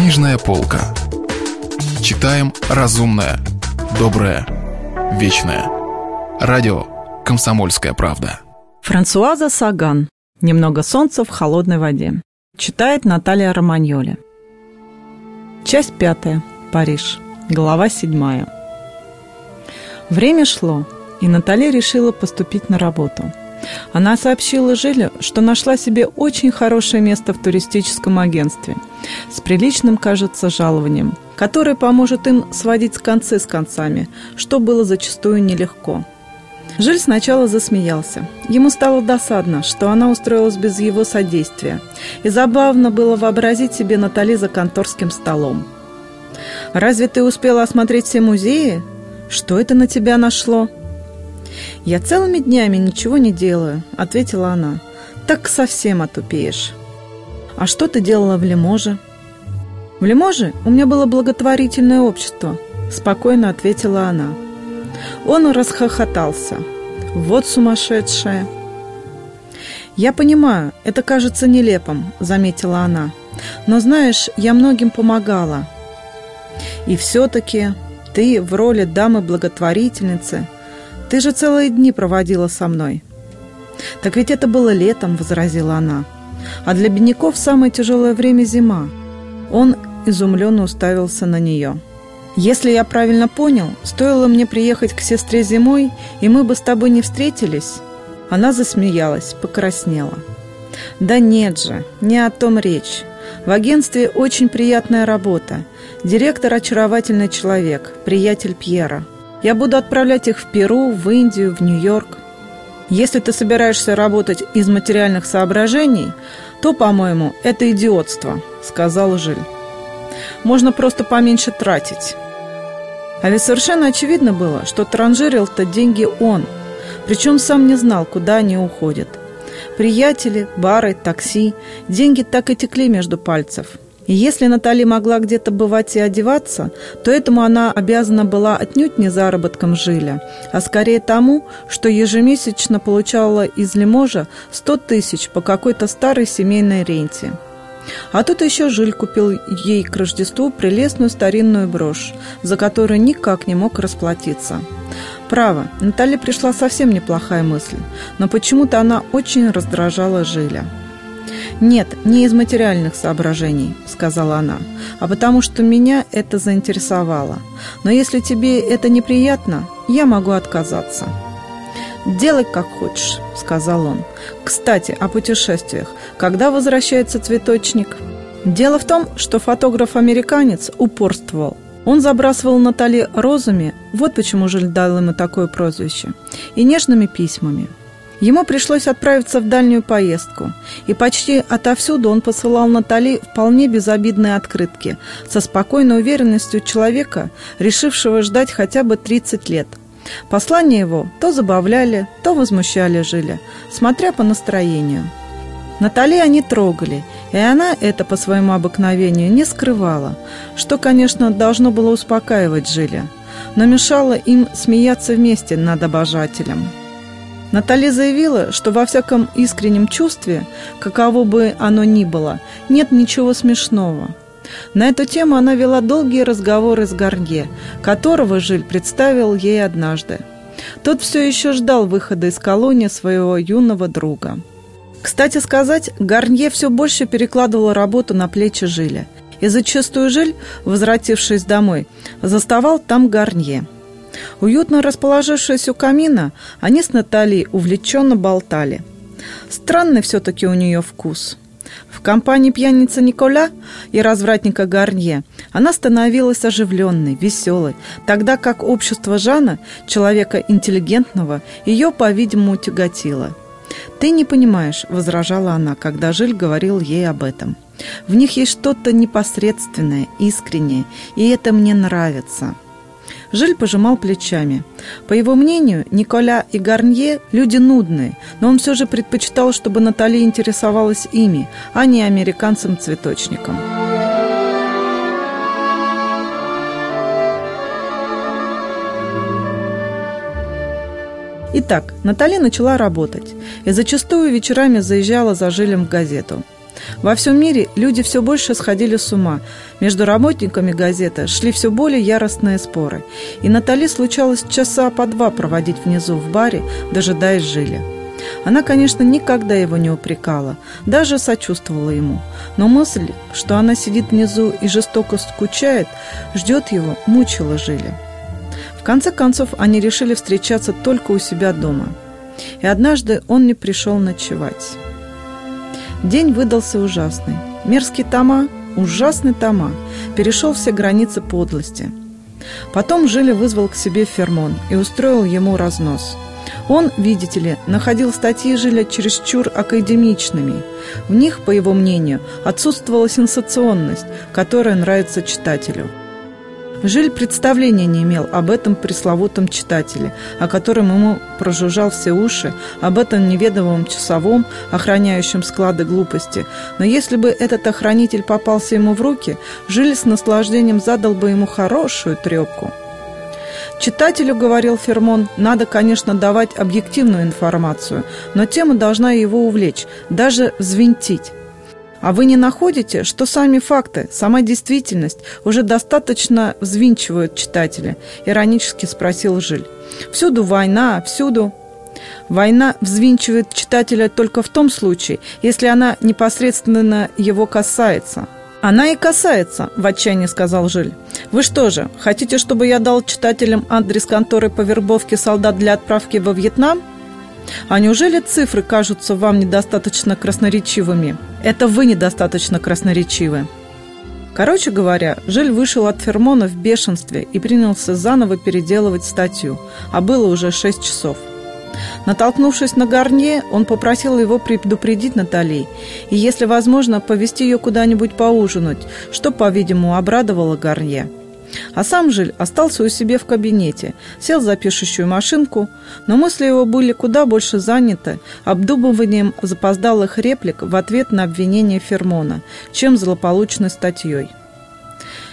Книжная полка. Читаем разумное, доброе, вечное. Радио «Комсомольская правда». Франсуаза Саган. «Немного солнца в холодной воде». Читает Наталья Романьоли. Часть пятая. Париж. Глава седьмая. Время шло, и Наталья решила поступить на работу – она сообщила Жилю, что нашла себе очень хорошее место в туристическом агентстве с приличным, кажется, жалованием, которое поможет им сводить концы с концами, что было зачастую нелегко. Жиль сначала засмеялся. Ему стало досадно, что она устроилась без его содействия, и забавно было вообразить себе Натали за конторским столом. «Разве ты успела осмотреть все музеи? Что это на тебя нашло?» «Я целыми днями ничего не делаю», — ответила она. «Так совсем отупеешь». «А что ты делала в Лиможе?» «В Лиможе у меня было благотворительное общество», — спокойно ответила она. Он расхохотался. «Вот сумасшедшая!» «Я понимаю, это кажется нелепым», — заметила она. «Но знаешь, я многим помогала». «И все-таки ты в роли дамы-благотворительницы — ты же целые дни проводила со мной». «Так ведь это было летом», — возразила она. «А для бедняков самое тяжелое время — зима». Он изумленно уставился на нее. «Если я правильно понял, стоило мне приехать к сестре зимой, и мы бы с тобой не встретились?» Она засмеялась, покраснела. «Да нет же, не о том речь. В агентстве очень приятная работа. Директор – очаровательный человек, приятель Пьера. Я буду отправлять их в Перу, в Индию, в Нью-Йорк. Если ты собираешься работать из материальных соображений, то, по-моему, это идиотство», — сказал Жиль. «Можно просто поменьше тратить». А ведь совершенно очевидно было, что транжирил-то деньги он, причем сам не знал, куда они уходят. Приятели, бары, такси, деньги так и текли между пальцев – и если Натали могла где-то бывать и одеваться, то этому она обязана была отнюдь не заработком Жиля, а скорее тому, что ежемесячно получала из Лиможа 100 тысяч по какой-то старой семейной ренте. А тут еще Жиль купил ей к Рождеству прелестную старинную брошь, за которую никак не мог расплатиться. Право, Натали пришла совсем неплохая мысль, но почему-то она очень раздражала Жиля. «Нет, не из материальных соображений», — сказала она, «а потому что меня это заинтересовало. Но если тебе это неприятно, я могу отказаться». «Делай как хочешь», — сказал он. «Кстати, о путешествиях. Когда возвращается цветочник?» Дело в том, что фотограф-американец упорствовал. Он забрасывал Натали розами, вот почему Жиль дал ему такое прозвище, и нежными письмами – Ему пришлось отправиться в дальнюю поездку, и почти отовсюду он посылал Натали вполне безобидные открытки, со спокойной уверенностью человека, решившего ждать хотя бы 30 лет. Послания его то забавляли, то возмущали Жиля, смотря по настроению. Натали они трогали, и она это по своему обыкновению не скрывала, что, конечно, должно было успокаивать Жиля, но мешало им смеяться вместе над обожателем. Натали заявила, что во всяком искреннем чувстве, каково бы оно ни было, нет ничего смешного. На эту тему она вела долгие разговоры с Гарнье, которого Жиль представил ей однажды. Тот все еще ждал выхода из колонии своего юного друга. Кстати сказать, Гарнье все больше перекладывал работу на плечи Жиля. И зачастую Жиль, возвратившись домой, заставал там Гарнье – Уютно расположившись у камина, они с Натальей увлеченно болтали. Странный все-таки у нее вкус. В компании пьяницы Николя и развратника Гарнье она становилась оживленной, веселой, тогда как общество Жана, человека интеллигентного, ее, по-видимому, тяготило. «Ты не понимаешь», — возражала она, когда Жиль говорил ей об этом. «В них есть что-то непосредственное, искреннее, и это мне нравится». Жиль пожимал плечами. По его мнению, Николя и Гарнье – люди нудные, но он все же предпочитал, чтобы Натали интересовалась ими, а не американцем-цветочником. Итак, Натали начала работать и зачастую вечерами заезжала за Жилем в газету. Во всем мире люди все больше сходили с ума. Между работниками газеты шли все более яростные споры. И Натали случалось часа по два проводить внизу в баре, дожидаясь Жиля. Она, конечно, никогда его не упрекала, даже сочувствовала ему. Но мысль, что она сидит внизу и жестоко скучает, ждет его, мучила Жиля. В конце концов, они решили встречаться только у себя дома. И однажды он не пришел ночевать. День выдался ужасный. Мерзкий Тома, ужасный Тома, перешел все границы подлости. Потом Жиля вызвал к себе Фермон и устроил ему разнос. Он, видите ли, находил статьи Жиля чересчур академичными. В них, по его мнению, отсутствовала сенсационность, которая нравится читателю – Жиль представления не имел об этом пресловутом читателе, о котором ему прожужжал все уши, об этом неведомом часовом, охраняющем склады глупости. Но если бы этот охранитель попался ему в руки, Жиль с наслаждением задал бы ему хорошую трепку. Читателю, говорил Фермон, надо, конечно, давать объективную информацию, но тема должна его увлечь, даже взвинтить. А вы не находите, что сами факты, сама действительность уже достаточно взвинчивают читателя? Иронически спросил Жиль. Всюду война, всюду... Война взвинчивает читателя только в том случае, если она непосредственно его касается. «Она и касается», – в отчаянии сказал Жиль. «Вы что же, хотите, чтобы я дал читателям адрес конторы по вербовке солдат для отправки во Вьетнам?» А неужели цифры кажутся вам недостаточно красноречивыми? Это вы недостаточно красноречивы. Короче говоря, Жиль вышел от Фермона в бешенстве и принялся заново переделывать статью, а было уже 6 часов. Натолкнувшись на Гарнье, он попросил его предупредить Натали и, если возможно, повести ее куда-нибудь поужинать, что, по-видимому, обрадовало Гарнье. А сам Жиль остался у себя в кабинете, сел за пишущую машинку, но мысли его были куда больше заняты обдумыванием запоздалых реплик в ответ на обвинение Фермона, чем злополучной статьей.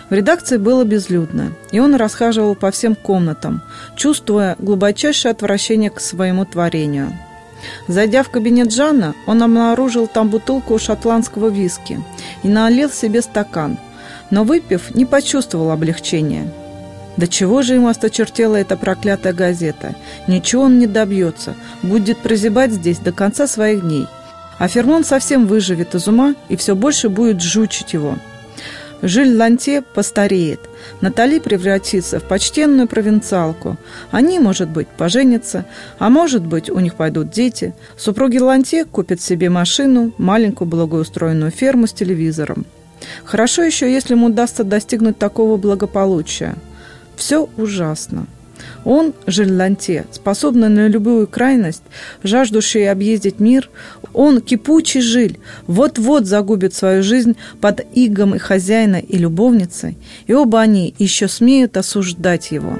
В редакции было безлюдно, и он расхаживал по всем комнатам, чувствуя глубочайшее отвращение к своему творению. Зайдя в кабинет Жанна, он обнаружил там бутылку шотландского виски и налил себе стакан – но, выпив, не почувствовал облегчения. До чего же ему осточертела эта проклятая газета? Ничего он не добьется, будет прозябать здесь до конца своих дней. А Фермон совсем выживет из ума и все больше будет жучить его. Жиль Ланте постареет, Натали превратится в почтенную провинциалку. Они, может быть, поженятся, а может быть, у них пойдут дети. Супруги Ланте купят себе машину, маленькую благоустроенную ферму с телевизором. Хорошо еще, если ему удастся достигнуть такого благополучия. Все ужасно. Он, Жильланте, способный на любую крайность, жаждущий объездить мир, он, кипучий жиль, вот-вот загубит свою жизнь под игом и хозяина, и любовницы, и оба они еще смеют осуждать его.